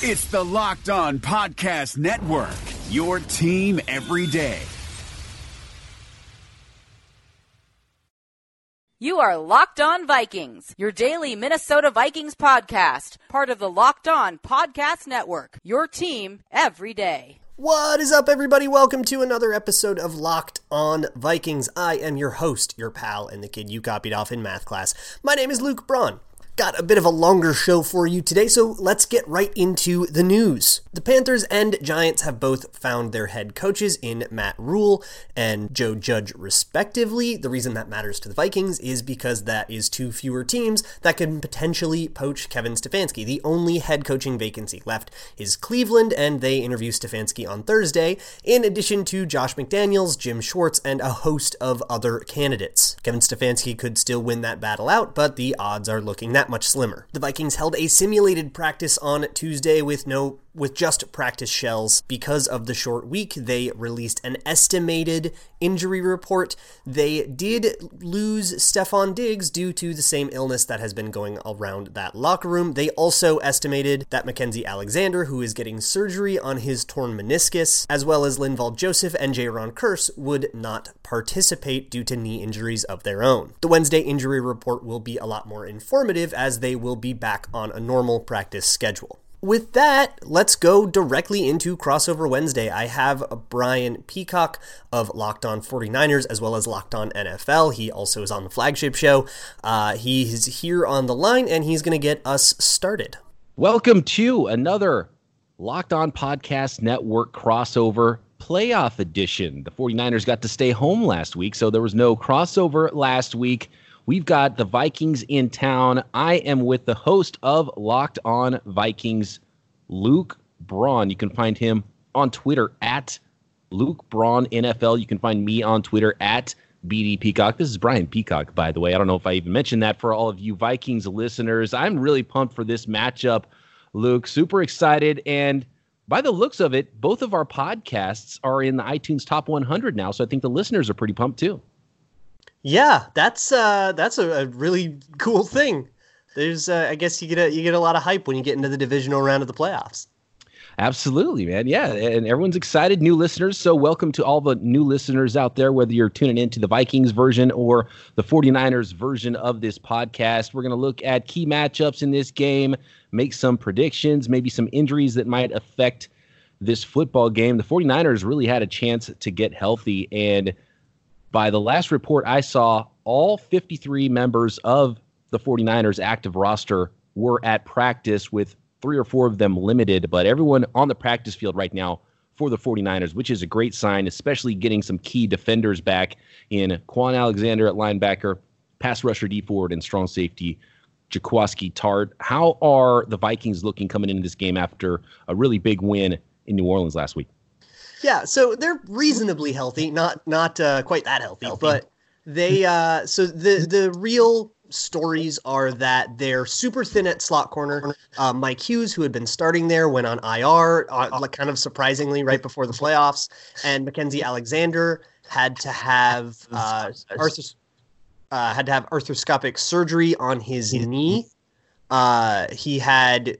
It's the Locked On Podcast Network, your team every day. You are Locked On Vikings, your daily Minnesota Vikings podcast, part of the Locked On Podcast Network, your team every day. What is up, everybody? Welcome to another episode of Locked On Vikings. I am your host, your pal, and the kid you copied off in math class. My name is Luke Braun. Got a bit of a longer show for you today, so let's get right into the news. The Panthers and Giants have both found their head coaches in Matt Rhule and Joe Judge, respectively. The reason that matters to the Vikings is because that is two fewer teams that can potentially poach Kevin Stefanski. The only head coaching vacancy left is Cleveland, and they interview Stefanski on Thursday, in addition to Josh McDaniels, Jim Schwartz, and a host of other candidates. Kevin Stefanski could still win that battle out, but the odds are looking that much slimmer. The Vikings held a simulated practice on Tuesday with no with just practice shells. Because of the short week, they released an estimated injury report. They did lose Stefon Diggs due to the same illness that has been going around that locker room. They also estimated that Mackensie Alexander, who is getting surgery on his torn meniscus, as well as Linval Joseph and Jayron Kearse, would not participate due to knee injuries of their own. The Wednesday injury report will be a lot more informative as they will be back on a normal practice schedule. With that, let's go directly into Crossover Wednesday. I have Brian Peacock of Locked On 49ers as well as Locked On NFL. He also is on the flagship show. Uh, he's here on the line and he's going to get us started. Welcome to another Locked On Podcast Network crossover playoff edition. The 49ers got to stay home last week, so there was no crossover last week. We've got the Vikings in town. I am with the host of Locked On Vikings, Luke Braun. You can find him on Twitter at Luke Braun NFL. You can find me on Twitter at BD Peacock. This is Brian Peacock, by the way. I don't know if I even mentioned that for all of you Vikings listeners. I'm really pumped for this matchup, Luke. Super excited. And by the looks of it, both of our podcasts are in the iTunes top 100 now. So I think the listeners are pretty pumped too. Yeah, that's uh, that's a, a really cool thing. There's, uh, I guess, you get a you get a lot of hype when you get into the divisional round of the playoffs. Absolutely, man. Yeah, and everyone's excited. New listeners, so welcome to all the new listeners out there, whether you're tuning into the Vikings version or the 49ers version of this podcast. We're going to look at key matchups in this game, make some predictions, maybe some injuries that might affect this football game. The 49ers really had a chance to get healthy and by the last report I saw, all 53 members of the 49ers active roster were at practice with three or four of them limited, but everyone on the practice field right now for the 49ers, which is a great sign, especially getting some key defenders back in Kwon Alexander at linebacker, pass rusher Dee Ford, and strong safety Jaquiski Tartt. How are the Vikings looking coming into this game after a really big win in New Orleans last week? Yeah, so they're reasonably healthy, not not uh, quite that healthy, healthy. but they uh, so the the real stories are that they're super thin at slot corner. Uh, Mike Hughes, who had been starting there, went on IR, uh, kind of surprisingly right before the playoffs, and Mackensie Alexander had to have uh, arthros- uh, had to have arthroscopic surgery on his knee. Uh, he had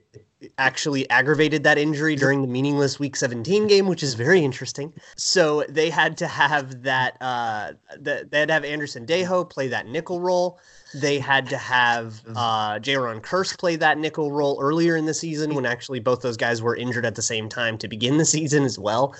actually aggravated that injury during the meaningless week 17 game which is very interesting. So they had to have that uh the, they had to have Andrew Sendejo play that nickel role they had to have uh Jayron Kearse play that nickel role earlier in the season when actually both those guys were injured at the same time to begin the season as well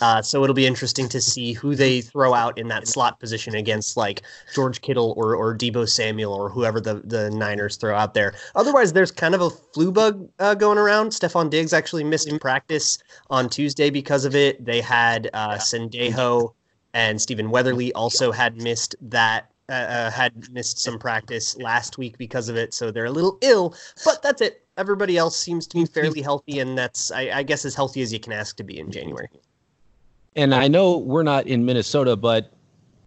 uh, so it'll be interesting to see who they throw out in that slot position against like George Kittle or or Deebo Samuel or whoever the the Niners throw out there. Otherwise, there's kind of a flu bug uh, going around. Stefon Diggs actually missed practice on Tuesday because of it. They had uh, Sendejo and Stephen Weatherly also had missed that uh, uh, had missed some practice last week because of it, so they're a little ill. But that's it. Everybody else seems to be fairly healthy, and that's I, I guess as healthy as you can ask to be in January and I know we're not in Minnesota, but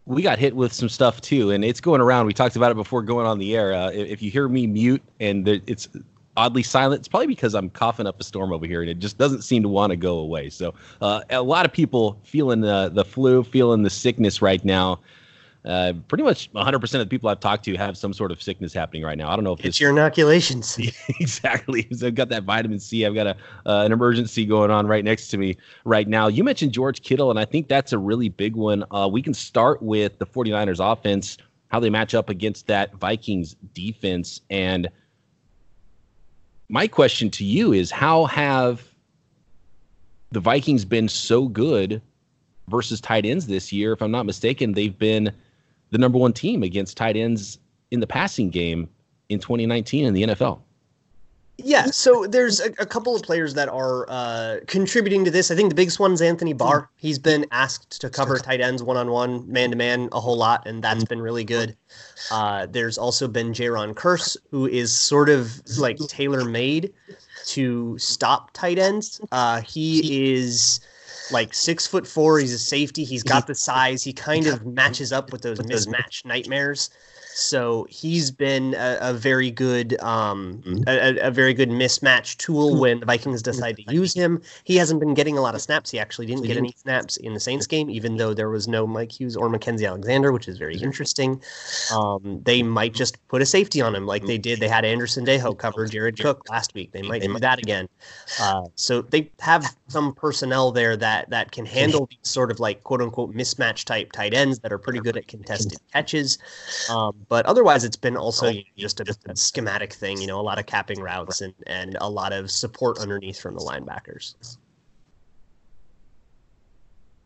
we got hit with some stuff too, and it's going around. We talked about it before going on the air. Uh, if you hear me mute and it's oddly silent, it's probably because I'm coughing up a storm over here, and it just doesn't seem to want to go away. So uh, a lot of people feeling the the flu, feeling the sickness right now. Uh, pretty much 100% of the people I've talked to have some sort of sickness happening right now. I don't know if it's your inoculations. exactly. So I've got that vitamin C. I've got a uh, an emergency going on right next to me right now. You mentioned George Kittle, and I think that's a really big one. Uh, we can start with the 49ers offense, how they match up against that Vikings defense. And my question to you is how have the Vikings been so good versus tight ends this year? If I'm not mistaken, they've been the number one team against tight ends in the passing game in 2019 in the NFL. Yeah, so there's a, a, couple of players that are uh, contributing to this. I think the biggest one is Anthony Barr. He's been asked to cover tight ends one on one, man to man, a whole lot, and that's been really good. Uh, there's also been Jayron Kearse, who is sort of like tailor made to stop tight ends. Uh, he is like six foot four. He's a safety. He's got the size. He kind of matches up with those mismatch nightmares so he's been a, a very good, um, mm-hmm. a, a, very good mismatch tool mm-hmm. when the Vikings decide to use him. He hasn't been getting a lot of snaps. He actually didn't get any snaps in the Saints game, even though there was no Mike Hughes or Mackensie Alexander, which is very interesting. Um, they might just put a safety on him, like they did. They had Andrew Sendejo cover Jared Cook last week. They might do that again. Uh, so they have some personnel there that that can handle these sort of like quote unquote mismatch type tight ends that are pretty good at contested catches. Um, but otherwise, it's been also you know, just a, a, schematic thing. You know, a lot of capping routes and and a lot of support underneath from the linebackers.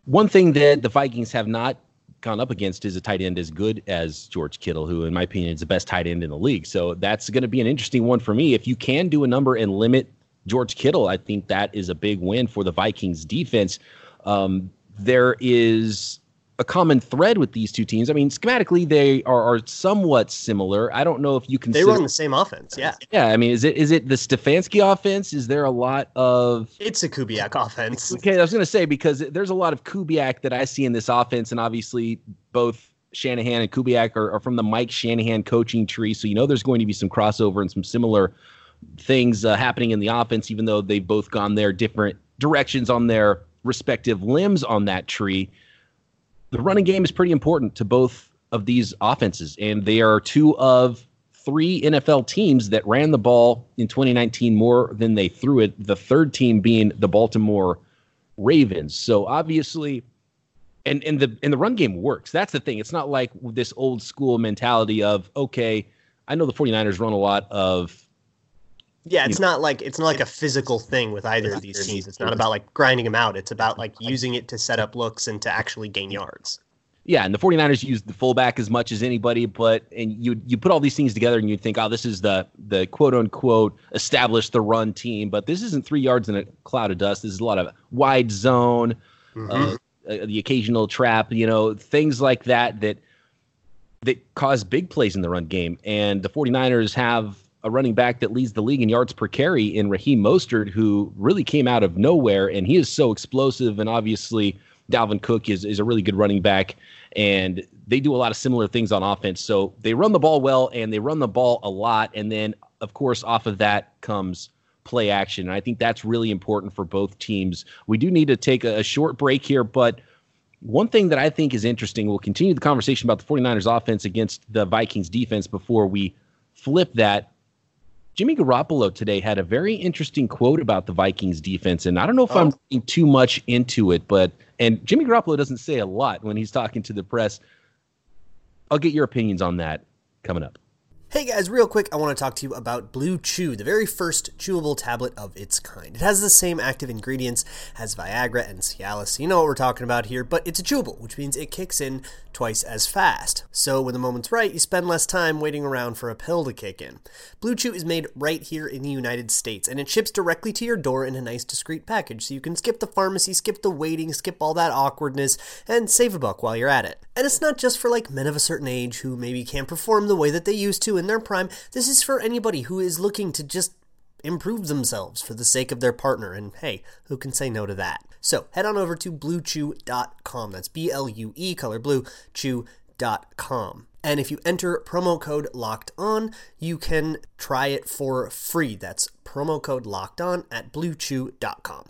One thing that the Vikings have not gone up against is a tight end as good as George Kittle, who, in my opinion, is the best tight end in the league. So that's going to be an interesting one for me. If you can do a number and limit George Kittle, I think that is a big win for the Vikings defense. Um, there is a common thread with these two teams. I mean, schematically they are, are somewhat similar. I don't know if you can. They run the same offense. Yeah. Yeah. I mean, is it is it the Stefanski offense? Is there a lot of? It's a Kubiak offense. Okay, I was going to say because there's a lot of Kubiak that I see in this offense, and obviously both Shanahan and Kubiak are, are from the Mike Shanahan coaching tree, so you know there's going to be some crossover and some similar things uh, happening in the offense, even though they've both gone their different directions on their respective limbs on that tree the running game is pretty important to both of these offenses, and they are two of three NFL teams that ran the ball in 2019 more than they threw it. The third team being the Baltimore Ravens. So obviously, and and the and the run game works. That's the thing. It's not like this old school mentality of okay, I know the 49ers run a lot of yeah, it's not like it's not like a physical thing with either of these teams. It's not about like grinding them out. It's about like using it to set up looks and to actually gain yards. Yeah, and the 49ers use the fullback as much as anybody, but and you you put all these things together and you think, oh, this is the the quote unquote established the run team, but this isn't three yards in a cloud of dust. This is a lot of wide zone, mm-hmm. uh, uh the occasional trap, you know, things like that that that cause big plays in the run game. And the 49ers have a running back that leads the league in yards per carry in Raheem Mostert, who really came out of nowhere, and he is so explosive. And obviously, Dalvin Cook is is a really good running back, and they do a lot of similar things on offense. So they run the ball well, and they run the ball a lot, and then of course off of that comes play action. And I think that's really important for both teams. We do need to take a, a short break here, but one thing that I think is interesting, we'll continue the conversation about the 49ers offense against the Vikings defense before we flip that Jimmy Garoppolo today had a very interesting quote about the Vikings defense, and I don't know if oh. I'm reading too much into it, but and Jimmy Garoppolo doesn't say a lot when he's talking to the press. I'll get your opinions on that coming up. Hey guys, real quick, I want to talk to you about Blue Chew, the very first chewable tablet of its kind. It has the same active ingredients as Viagra and Cialis, you know what we're talking about here, but it's a chewable, which means it kicks in twice as fast. So when the moment's right, you spend less time waiting around for a pill to kick in. Blue Chew is made right here in the United States, and it ships directly to your door in a nice discreet package, so you can skip the pharmacy, skip the waiting, skip all that awkwardness, and save a buck while you're at it. And it's not just for like men of a certain age who maybe can't perform the way that they used to in their prime. This is for anybody who is looking to just improve themselves for the sake of their partner. And hey, who can say no to that? So head on over to bluechew.com. That's B L U E, color blue, chew.com. And if you enter promo code locked on, you can try it for free. That's promo code locked on at bluechew.com.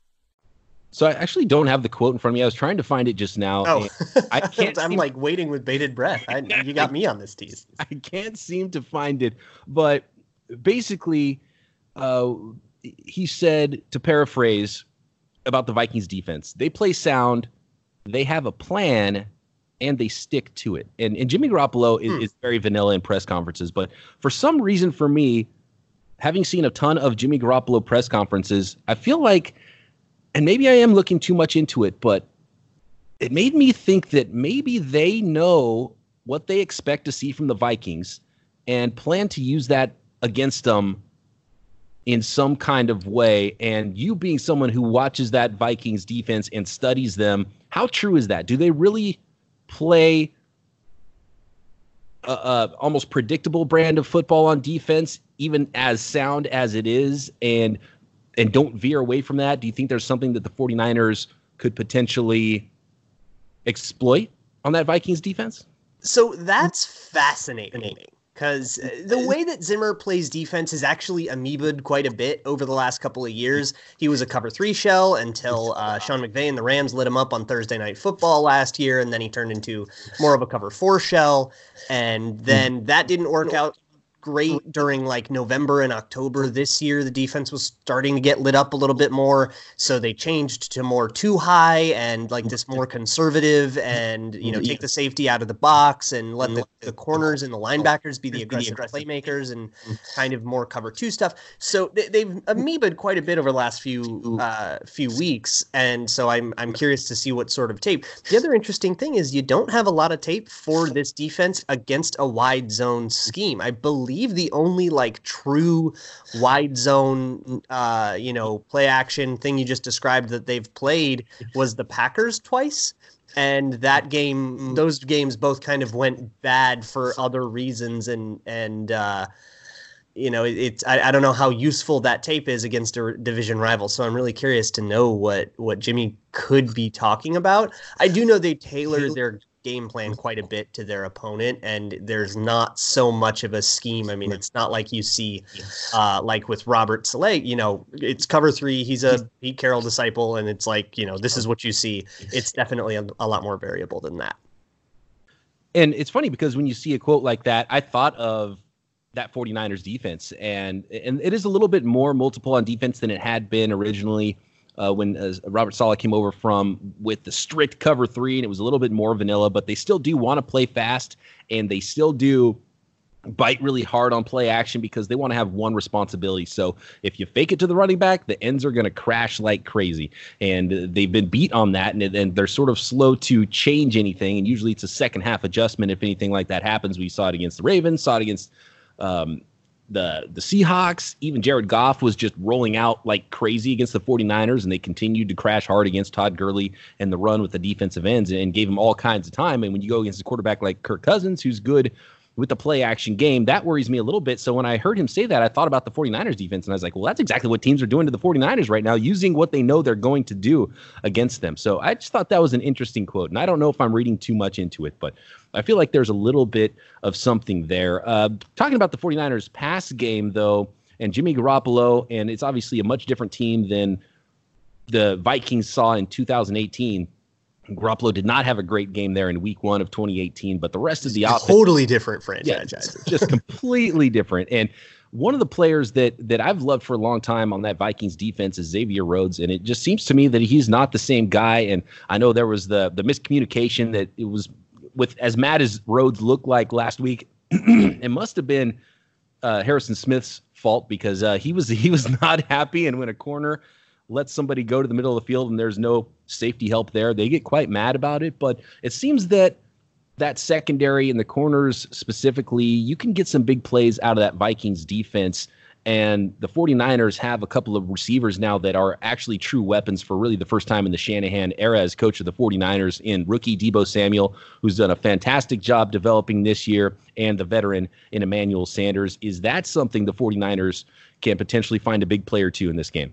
So I actually don't have the quote in front of me. I was trying to find it just now. Oh, I can't. I'm like waiting with bated breath. I, you got me on this tease. I can't seem to find it. But basically, uh, he said to paraphrase about the Vikings defense: they play sound, they have a plan, and they stick to it. And and Jimmy Garoppolo is, Hmm. is very vanilla in press conferences, but for some reason, for me, having seen a ton of Jimmy Garoppolo press conferences, I feel like and maybe I am looking too much into it, but it made me think that maybe they know what they expect to see from the Vikings and plan to use that against them in some kind of way. And you being someone who watches that Vikings defense and studies them, how true is that? Do they really play a, a almost predictable brand of football on defense, even as sound as it is? And and don't veer away from that? Do you think there's something that the 49ers could potentially exploit on that Vikings defense? So that's fascinating because the way that Zimmer plays defense is actually amoebaed quite a bit over the last couple of years. He was a cover three shell until uh, Sean McVay and the Rams lit him up on Thursday Night Football last year, and then he turned into more of a cover four shell. And then that didn't work out great during like November and October this year. The defense was starting to get lit up a little bit more, so they changed to more two high and like this more conservative and you know take the safety out of the box and let the, the corners and the linebackers be the aggressive playmakers and kind of more cover two stuff. So they, they've amoebaed quite a bit over the last few uh, few weeks, and so I'm I'm curious to see what sort of tape. The other interesting thing is you don't have a lot of tape for this defense against a wide zone scheme. I believe the only like true wide zone, uh, you know, play action thing you just described that they've played was the Packers twice. And that game, those games both kind of went bad for other reasons, and and uh, you know, it, it's I, I don't know how useful that tape is against a division rival. So I'm really curious to know what what Jimmy could be talking about. I do know they tailor their game plan quite a bit to their opponent, and there's not so much of a scheme. I mean, it's not like you see, uh, like with Robert Saleh. You know, it's cover three. He's a Pete Carroll disciple, and it's like you know, this is what you see. It's definitely a, a lot more variable than that. And it's funny because when you see a quote like that, I thought of that 49ers defense and and it is a little bit more multiple on defense than it had been originally uh, when uh, Robert Saleh came over from with the strict cover 3 and it was a little bit more vanilla but they still do want to play fast and they still do bite really hard on play action because they want to have one responsibility. So if you fake it to the running back, the ends are going to crash like crazy. And they've been beat on that, and, and they're sort of slow to change anything. And usually it's a second half adjustment if anything like that happens. We saw it against the Ravens, saw it against um, the the Seahawks. Even Jared Goff was just rolling out like crazy against the 49ers, and they continued to crash hard against Todd Gurley and the run with the defensive ends and gave him all kinds of time. And when you go against a quarterback like Kirk Cousins, who's good with the play action game, that worries me a little bit. So when I heard him say that, I thought about the 49ers defense, and I was like, well, that's exactly what teams are doing to the 49ers right now, using what they know they're going to do against them. So I just thought that was an interesting quote. And I don't know if I'm reading too much into it, but I feel like there's a little bit of something there. Uh, talking about the 49ers pass game, though, and Jimmy Garoppolo, and it's obviously a much different team than the Vikings saw in 2018. Garoppolo did not have a great game there in week one of 2018, but the rest of the offense totally different franchise. Yeah, just completely different. And one of the players that that I've loved for a long time on that Vikings defense is Xavier Rhodes, and it just seems to me that he's not the same guy. And I know there was the the miscommunication that it was with as mad as Rhodes looked like last week. it must have been uh, Harrison Smith's fault because uh, he was he was not happy, and when a corner lets somebody go to the middle of the field and there's no safety help there, they get quite mad about it. But it seems that that secondary and the corners specifically, you can get some big plays out of that Vikings defense. And the 49ers have a couple of receivers now that are actually true weapons for really the first time in the Shanahan era as coach of the 49ers in rookie Deebo Samuel, who's done a fantastic job developing this year, and the veteran in Emmanuel Sanders. Is that something the 49ers can potentially find a big player to in this game?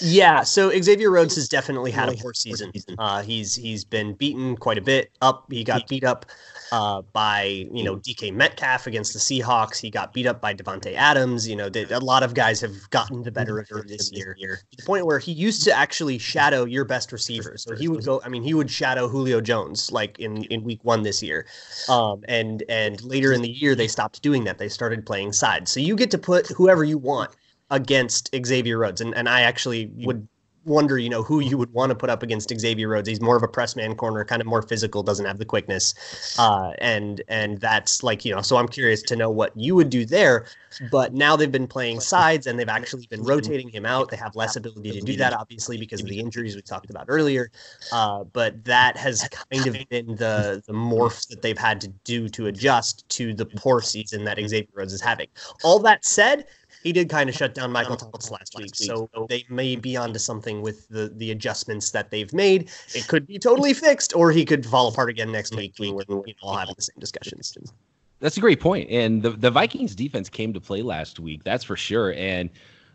Yeah, so Xavier Rhodes has definitely had a poor season. Uh, he's he's been beaten quite a bit up. He got beat up uh, by you know DK Metcalf against the Seahawks. He got beat up by Davante Adams. You know, they, a lot of guys have gotten the better of him this year. To the point where he used to actually shadow your best receivers. So he would go. I mean, he would shadow Julio Jones like in in Week One this year, um, and and later in the year they stopped doing that. They started playing sides. So you get to put whoever you want against Xavier Rhodes. And and I actually would wonder, you know, who you would want to put up against Xavier Rhodes. He's more of a press man corner, kind of more physical, doesn't have the quickness. Uh, and and that's like, you know, so I'm curious to know what you would do there. But now they've been playing sides and they've actually been rotating him out. They have less ability to do that, obviously, because of the injuries we talked about earlier. Uh, but that has kind of been the the morph that they've had to do to adjust to the poor season that Xavier Rhodes is having. All that said, he did kind of shut down Michael Thomas last week, so they may be onto something with the the adjustments that they've made. It could be totally fixed, or he could fall apart again next week. We will all have the same discussions. That's a great point. And the the Vikings defense came to play last week. That's for sure. And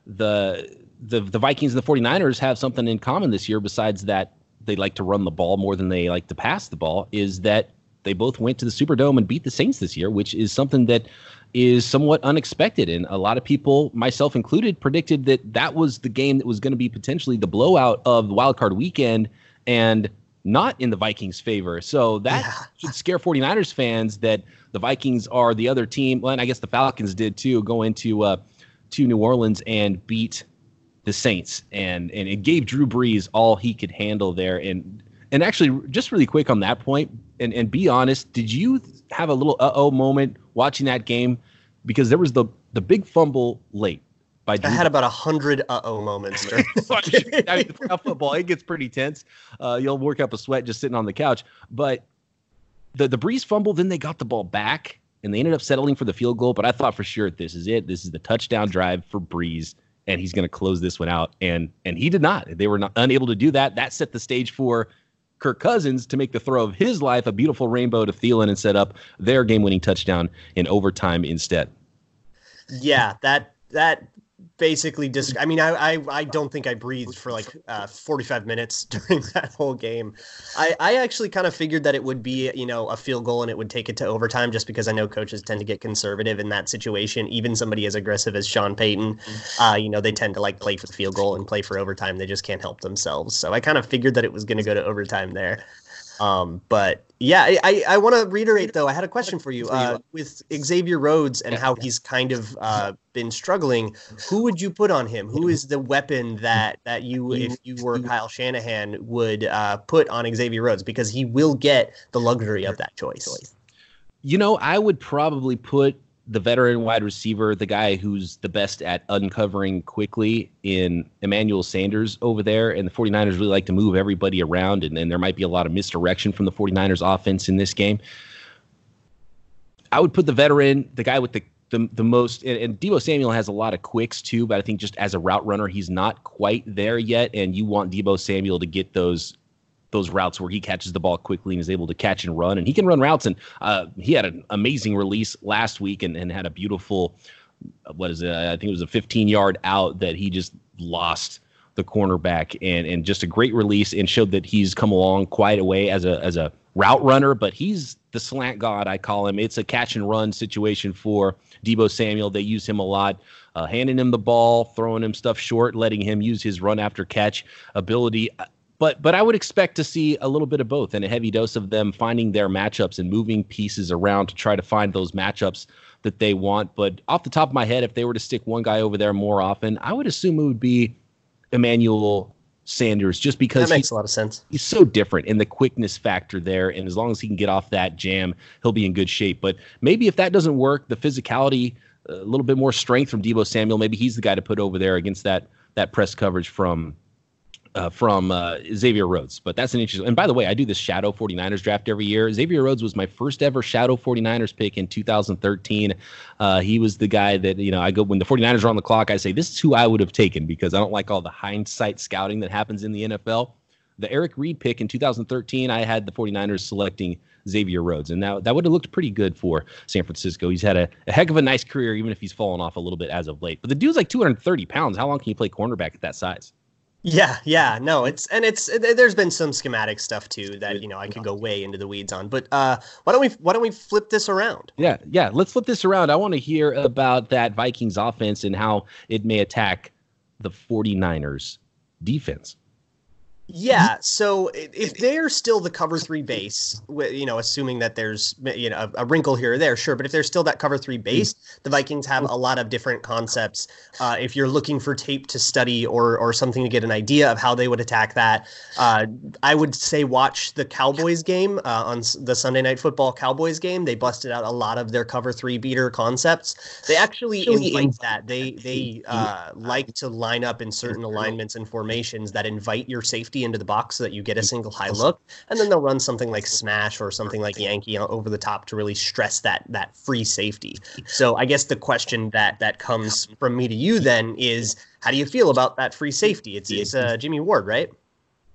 the the the Vikings and the 49ers have something in common this year besides that they like to run the ball more than they like to pass the ball is that they both went to the Superdome and beat the Saints this year, which is something that is somewhat unexpected. And a lot of people, myself included, predicted that that was the game that was going to be potentially the blowout of the wild card weekend and not in the Vikings' favor. So that yeah. should scare 49ers fans that the Vikings are the other team. Well, and I guess the Falcons did too, go into uh, to New Orleans and beat the Saints. And and it gave Drew Brees all he could handle there. And and actually, just really quick on that point, and, and be honest, did you have a little uh oh moment watching that game? Because there was the the big fumble late. By Drew I had about a hundred uh oh moments I mean, football. It gets pretty tense. Uh, you'll work up a sweat just sitting on the couch. But the the Brees fumble, then they got the ball back and they ended up settling for the field goal. But I thought for sure this is it. This is the touchdown drive for Brees, and he's going to close this one out. And and he did not. They were not unable to do that. That set the stage for Kirk Cousins to make the throw of his life, a beautiful rainbow to Thielen, and set up their game-winning touchdown in overtime instead. Yeah, that that basically just i mean I, I i don't think i breathed for like uh 45 minutes during that whole game. I i actually kind of figured that it would be you know a field goal and it would take it to overtime just because i know coaches tend to get conservative in that situation. Even somebody as aggressive as sean payton mm-hmm. uh you know they tend to like play for the field goal and play for overtime. They just can't help themselves. So i kind of figured that it was going to go to overtime there um, but yeah, I, I, want to reiterate though. I had a question for you uh, with Xavier Rhodes and how he's kind of uh, been struggling. Who would you put on him? Who is the weapon that that you, if you were Kyle Shanahan, would uh, put on Xavier Rhodes because he will get the luxury of that choice. You know, I would probably put the veteran wide receiver, the guy who's the best at uncovering quickly in Emmanuel Sanders over there. And the 49ers really like to move everybody around, and, then there might be a lot of misdirection from the 49ers offense in this game. I would put the veteran, the guy with the the, the most and, and Deebo Samuel has a lot of quicks too, but I think just as a route runner, he's not quite there yet. And you want Deebo Samuel to get those those routes where he catches the ball quickly and is able to catch and run. And he can run routes. And uh, he had an amazing release last week and, and had a beautiful, what is it? I think it was a 15 yard out that he just lost the cornerback and and just a great release and showed that he's come along quite a way as a as a route runner. But he's the slant god, I call him. It's a catch and run situation for Deebo Samuel. They use him a lot. Uh, handing him the ball, throwing him stuff short, letting him use his run after catch ability but but I would expect to see a little bit of both and a heavy dose of them finding their matchups and moving pieces around to try to find those matchups that they want. But off the top of my head, if they were to stick one guy over there more often, I would assume it would be Emmanuel Sanders, just because that makes a lot of sense. He's so different in the quickness factor there, and as long as he can get off that jam, he'll be in good shape. But maybe if that doesn't work, the physicality, a little bit more strength from Deebo Samuel, maybe he's the guy to put over there against that that press coverage from uh, from uh, Xavier Rhodes. But that's an interesting. And by the way, I do this Shadow 49ers draft every year. Xavier Rhodes was my first ever Shadow 49ers pick in 2013. Uh, he was the guy that, you know, I go when the 49ers are on the clock, I say, this is who I would have taken because I don't like all the hindsight scouting that happens in the NFL. The Eric Reid pick in 2013, I had the 49ers selecting Xavier Rhodes. And that, that would have looked pretty good for San Francisco. He's had a, a heck of a nice career, even if he's fallen off a little bit as of late. But the dude's like 230 pounds. How long can you play cornerback at that size? Yeah, yeah, no, it's and it's there's been some schematic stuff too that you know I could go way into the weeds on, but uh, why don't we why don't we flip this around? Yeah, yeah, let's flip this around. I want to hear about that Vikings offense and how it may attack the 49ers defense. Yeah, so if they're still the cover three base, you know, assuming that there's you know a, wrinkle here or there, sure. But if they're still that cover three base, the Vikings have a lot of different concepts. Uh, if you're looking for tape to study or or something to get an idea of how they would attack that, uh, I would say watch the Cowboys game uh, on the Sunday Night Football Cowboys game. They busted out a lot of their cover three beater concepts. They actually invite that. They they uh, like to line up in certain alignments and formations that invite your safety into the box so that you get a single high look, and then they'll run something like smash or something like Yankee over the top to really stress that that free safety. So I guess the question that that comes from me to you then is, how do you feel about that free safety? It's it's uh, Jimmy Ward, right?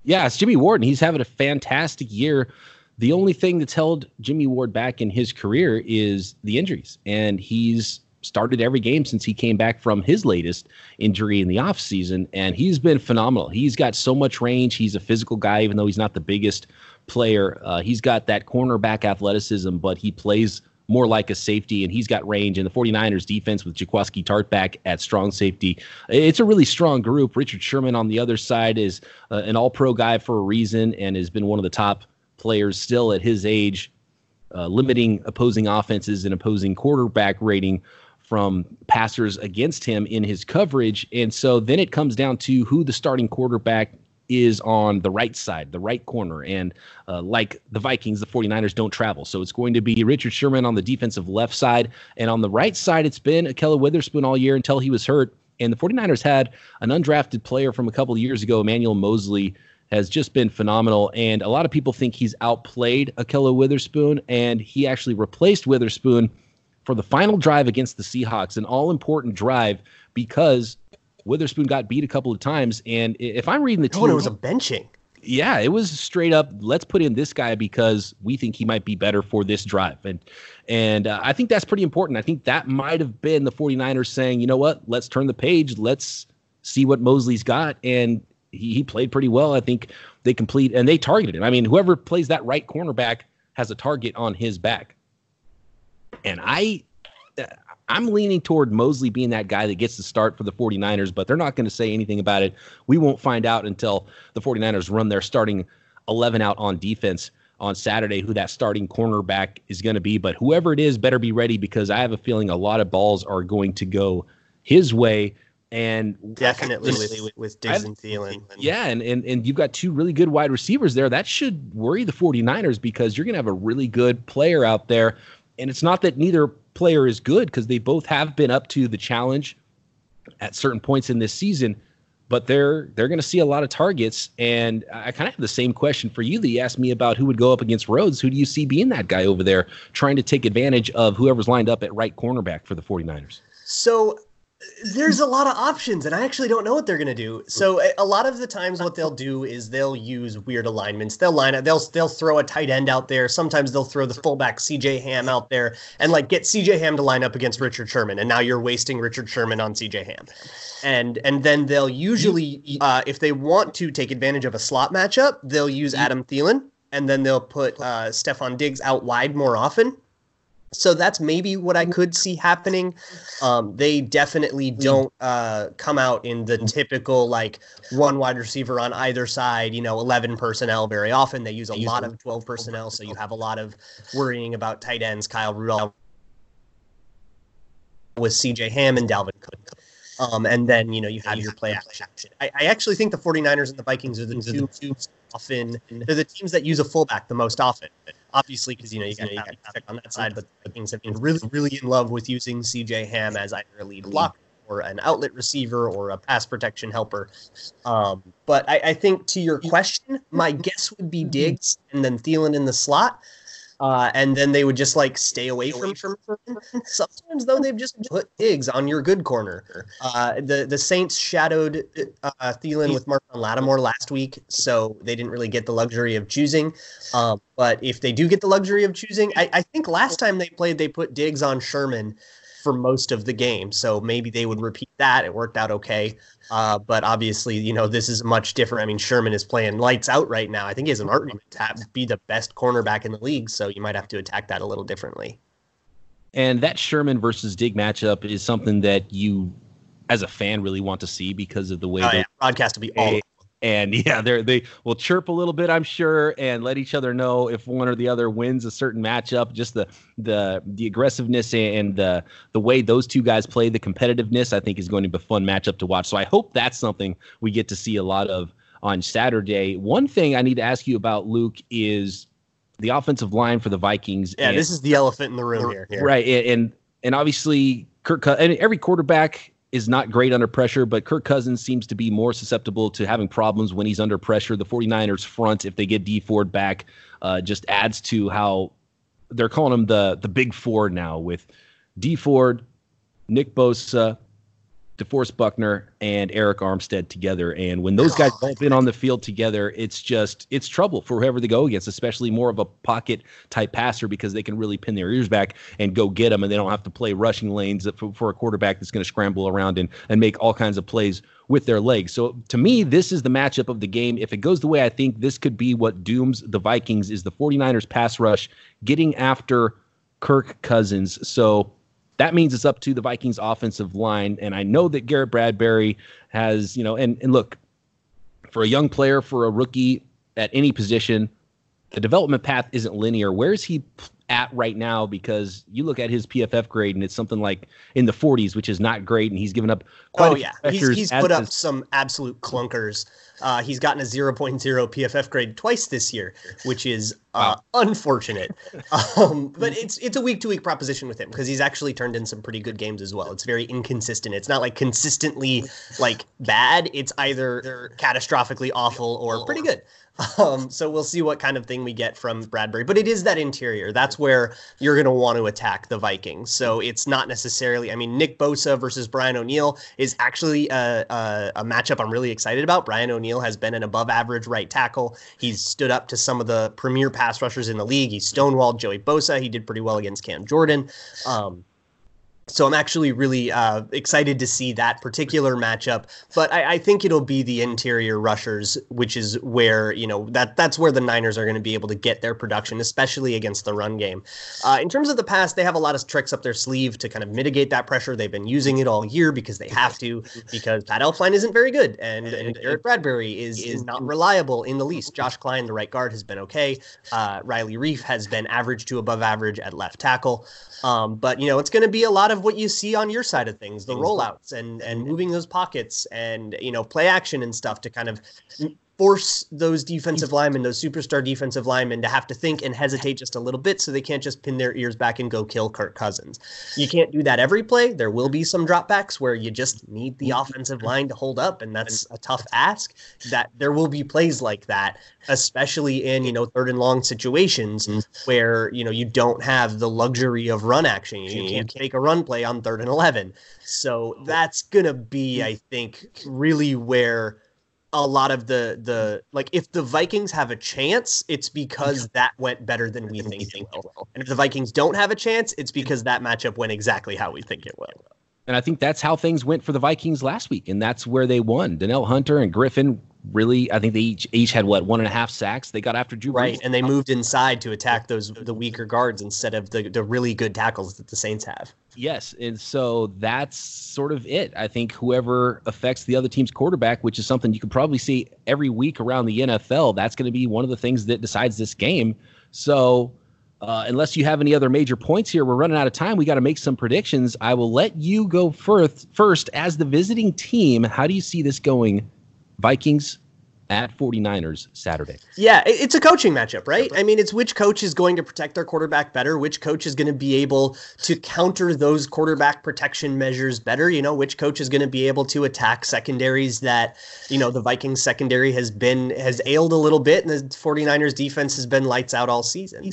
Yeah, it's Jimmy Ward, and he's having a fantastic year. The only thing that's held Jimmy Ward back in his career is the injuries, and he's started every game since he came back from his latest injury in the offseason, and he's been phenomenal. He's got so much range. He's a physical guy, even though he's not the biggest player. Uh, he's got that cornerback athleticism, but he plays more like a safety, and he's got range. And the 49ers defense with Jaquiski Tartt back at strong safety, it's a really strong group. Richard Sherman on the other side is uh, an all pro guy for a reason and has been one of the top players still at his age, uh, limiting opposing offenses and opposing quarterback rating from passers against him in his coverage. And so then it comes down to who the starting quarterback is on the right side, the right corner. And uh, like the Vikings, the 49ers don't travel. So it's going to be Richard Sherman on the defensive left side. And on the right side, it's been Ahkello Witherspoon all year until he was hurt. And the 49ers had an undrafted player from a couple of years ago, Emmanuel Moseley, has just been phenomenal. And a lot of people think he's outplayed Ahkello Witherspoon, and he actually replaced Witherspoon – for the final drive against the Seahawks, an all important drive because Witherspoon got beat a couple of times. And if I'm reading the team, oh, it was a benching. Yeah, it was straight up. Let's put in this guy because we think he might be better for this drive, and and uh, I think that's pretty important. I think that might have been the 49ers saying, you know what, let's turn the page, let's see what Moseley's got, and he, he played pretty well. I think they complete and they targeted him. I mean, whoever plays that right cornerback has a target on his back. And I uh, I'm leaning toward Moseley being that guy that gets the start for the 49ers, but they're not going to say anything about it. We won't find out until the 49ers run their starting 11 out on defense on Saturday who that starting cornerback is going to be. But whoever it is, better be ready because I have a feeling a lot of balls are going to go his way. And definitely this, with, with Diggs and Thielen. Yeah, and, and and you've got two really good wide receivers there. That should worry the 49ers because you're going to have a really good player out there and it's not that neither player is good because they both have been up to the challenge at certain points in this season but they're they're going to see a lot of targets. And i kind of have the same question for you that you asked me about who would go up against rhodes. Who do you see being that guy over there trying to take advantage of whoever's lined up at right cornerback for the 49ers so there's a lot of options and i actually don't know what they're going to do. So a lot of the times what they'll do is they'll use weird alignments. They'll line up they'll they'll throw a tight end out there. Sometimes they'll throw the fullback cj ham out there and like get cj ham to line up against richard sherman and now you're wasting richard sherman on cj ham. And and then they'll usually uh, if they want to take advantage of a slot matchup they'll use adam Thielen and then they'll put uh, Stefon Diggs out wide more often So that's maybe what I could see happening. Um, they definitely don't uh, come out in the typical like one wide receiver on either side, you know, 11 personnel very often. They use a lot of 12 personnel. So you have a lot of worrying about tight ends, Kyle Rudolph with CJ Ham and Dalvin Cook. Um, and then, you know, you have your play action. I, I actually think the 49ers and the Vikings are the two, two often, they're the teams that use a fullback the most often. Obviously, because, you know, you got to check on that side, but the Vikings have been really, really in love with using CJ Ham as either a lead blocker or an outlet receiver or a pass protection helper. Um, but I, I think to your question, my guess would be Diggs and then Thielen in the slot. Uh, and then they would just like stay away from from. Sometimes though they've just put Diggs on your good corner. Uh, the the Saints shadowed uh, Thielen with Marshon Lattimore last week, so they didn't really get the luxury of choosing. Um, but if they do get the luxury of choosing, I, I think last time they played, they put Diggs on Sherman for most of the game. So maybe they would repeat that. It worked out okay. Uh, but obviously, you know, this is much different. I mean, Sherman is playing lights out right now. I think he has an argument to be the best cornerback in the league. So you might have to attack that a little differently. And that Sherman versus Dig matchup is something that you, as a fan, really want to see because of the way oh, yeah. broadcast will be all and yeah, they they will chirp a little bit, I'm sure, and let each other know if one or the other wins a certain matchup. Just the the the aggressiveness and the the way those two guys play, the competitiveness, I think is going to be a fun matchup to watch. So I hope that's something we get to see a lot of on Saturday. One thing I need to ask you about, Luke, is the offensive line for the Vikings. Yeah, and, this is the elephant in the room here. here. right? And and obviously Kirk and every quarterback is not great under pressure, but Kirk Cousins seems to be more susceptible to having problems when he's under pressure. The 49ers front, if they get Dee Ford back, uh, just adds to how they're calling him the the big four now with Dee Ford, Nick Bosa, DeForest Buckner and Arik Armstead together. And when those guys bump in on the field together, it's just it's trouble for whoever they go against, especially more of a pocket type passer because they can really pin their ears back and go get them, and they don't have to play rushing lanes for, for a quarterback that's going to scramble around and and make all kinds of plays with their legs. So to me, this is the matchup of the game. If it goes the way I think this could be what dooms the Vikings is the 49ers pass rush getting after Kirk Cousins. So that means it's up to the Vikings offensive line. And I know that Garrett Bradbury has, you know, and, and look, for a young player, for a rookie at any position, the development path isn't linear. Where's he at right now? Because you look at his PFF grade and it's something like in the 40s, which is not great. And he's given up quite oh, yeah. He's, he's put up some absolute clunkers uh, he's gotten a 0.0 PFF grade twice this year, which is uh, wow. unfortunate. Um, but it's it's a week to week proposition with him because he's actually turned in some pretty good games as well. It's very inconsistent. It's not like consistently like bad. It's either catastrophically awful or pretty good. Um, so we'll see what kind of thing we get from Bradbury. But it is that interior. That's where you're going to want to attack the Vikings. So it's not necessarily, I mean, Nick Bosa versus Brian O'Neill is actually a, a, a matchup I'm really excited about. Brian O'Neill has been an above average right tackle. He's stood up to some of the premier pass rushers in the league. He stonewalled Joey Bosa. He did pretty well against Cam Jordan. Um, so I'm actually really uh, excited to see that particular matchup. But I, I, think it'll be the interior rushers, which is where you know that that's where the Niners are going to be able to get their production, especially against the run game. Uh, in terms of the pass, they have a lot of tricks up their sleeve to kind of mitigate that pressure. They've been using it all year because they have to, because Pat Elflein isn't very good, and and Eric Bradbury is is not reliable in the least. Josh Kline, the right guard, has been okay. Uh, Riley Reiff has been average to above average at left tackle. Um, but you know, it's going to be a lot of what you see on your side of things, the mm-hmm. rollouts and and moving those pockets and you know play action and stuff to kind of force those defensive linemen, those superstar defensive linemen, to have to think and hesitate just a little bit so they can't just pin their ears back and go kill Kirk Cousins. You can't do that every play. There will be some dropbacks where you just need the mm-hmm. offensive line to hold up, and that's a tough ask. That there will be plays like that, especially in you know third and long situations mm-hmm. where you know you don't have the luxury of run action. You can't take a run play on third and eleven. So that's gonna be, mm-hmm. I think, really where a lot of the the like if the Vikings have a chance, it's because that went better than we think it will. And if the Vikings don't have a chance, it's because that matchup went exactly how we think it will. And I think that's how things went for the Vikings last week, and that's where they won. Danielle Hunter and Griffen really. I think they each each had what one and a half sacks. They got after Drew right, Brees. and they moved inside to attack those the weaker guards instead of the the really good tackles that the Saints have. Yes, and so that's sort of it. I think whoever affects the other team's quarterback, which is something you can probably see every week around the NFL, that's going to be one of the things that decides this game. So, uh, unless you have any other major points here, we're running out of time. We got to make some predictions. I will let you go first. First, as the visiting team, how do you see this going? Vikings at 49ers Saturday. Yeah, it's a coaching matchup, right? I mean, it's which coach is going to protect their quarterback better, which coach is going to be able to counter those quarterback protection measures better, you know, which coach is going to be able to attack secondaries that, you know, the Vikings secondary has been has ailed a little bit and the 49ers defense has been lights out all season.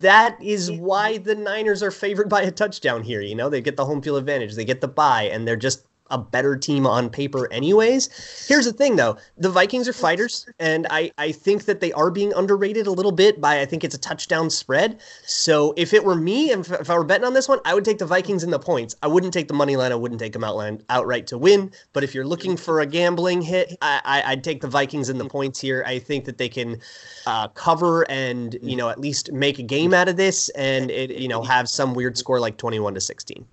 That is why the Niners are favored by a touchdown here, you know. They get the home field advantage, they get the bye and they're just a better team on paper anyways. Here's the thing though, the Vikings are fighters and I I think that they are being underrated a little bit by I think it's a touchdown spread. So if it were me if, if I were betting on this one, I would take the Vikings in the points. I wouldn't take the money line, I wouldn't take them outline outright to win, but if you're looking for a gambling hit, I, I would take the Vikings in the points here. I think that they can uh, cover and, you know, at least make a game out of this and it, you know, have some weird score like 21 to 16.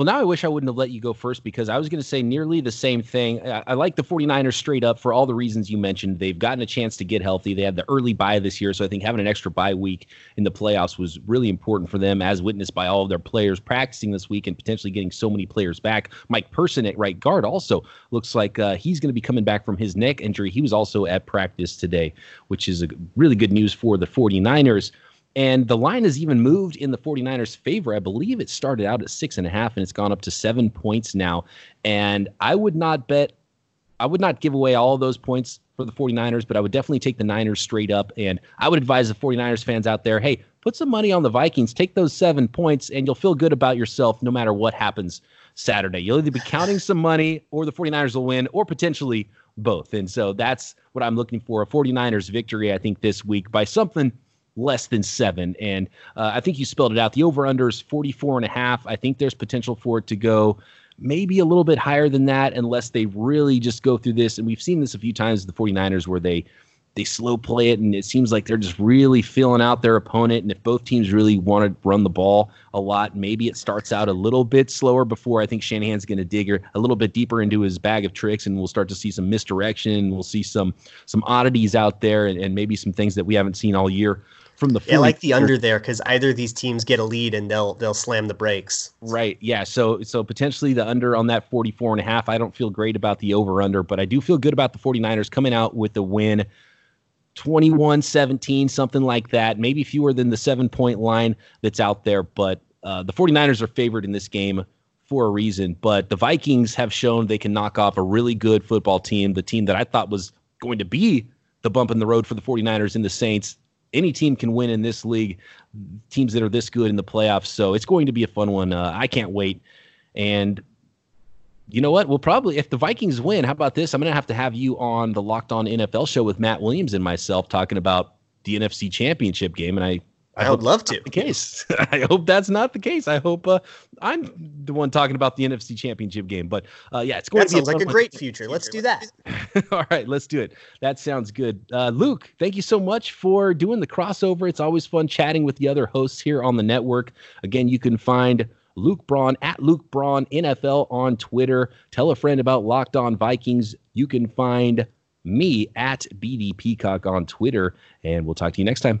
Well, now I wish I wouldn't have let you go first because I was going to say nearly the same thing. I, I, like the 49ers straight up for all the reasons you mentioned. They've gotten a chance to get healthy. They had the early bye this year, so I think having an extra bye week in the playoffs was really important for them, as witnessed by all of their players practicing this week and potentially getting so many players back. Mike Person at right guard also looks like uh, he's going to be coming back from his neck injury. He was also at practice today, which is a really good news for the 49ers. And the line has even moved in the 49ers' favor. I believe it started out at six and a half and it's gone up to seven points now. And I would not bet, I would not give away all those points for the 49ers, but I would definitely take the Niners straight up. And I would advise the 49ers fans out there hey, put some money on the Vikings, take those seven points, and you'll feel good about yourself no matter what happens Saturday. You'll either be counting some money or the 49ers will win or potentially both. And so that's what I'm looking for a 49ers victory, I think, this week by something less than seven. And uh, I think you spelled it out. The over under is 44 and a half. I think there's potential for it to go maybe a little bit higher than that unless they really just go through this. And we've seen this a few times the 49ers where they they slow play it and it seems like they're just really feeling out their opponent and if both teams really want to run the ball a lot maybe it starts out a little bit slower before i think shanahan's going to dig a little bit deeper into his bag of tricks and we'll start to see some misdirection we'll see some some oddities out there and, and maybe some things that we haven't seen all year from the yeah, I like the under there because either of these teams get a lead and they'll they'll slam the brakes. Right. Yeah. So so potentially the under on that 44 and a half. I don't feel great about the over under, but I do feel good about the 49ers coming out with the win 21 17, something like that. Maybe fewer than the seven point line that's out there, but uh, the 49ers are favored in this game for a reason. But the Vikings have shown they can knock off a really good football team, the team that I thought was going to be the bump in the road for the 49ers and the Saints any team can win in this league. Teams that are this good in the playoffs, so it's going to be a fun one. Uh, I can't wait. And you know what? We'll probably if the Vikings win. How about this? I'm going to have to have you on the Locked On NFL show with Matt Williams and myself talking about the NFC Championship game, and I I, I would love to. The case. I hope that's not the case. I hope uh, I'm the one talking about the NFC Championship game. But uh, yeah, it's going that to be sounds like a great future. Let's do that. All right, let's do it. That sounds good. Uh, Luke, thank you so much for doing the crossover. It's always fun chatting with the other hosts here on the network. Again, you can find Luke Braun at Luke Braun NFL on Twitter. Tell a friend about Locked On Vikings. You can find me at BD Peacock on Twitter, and we'll talk to you next time.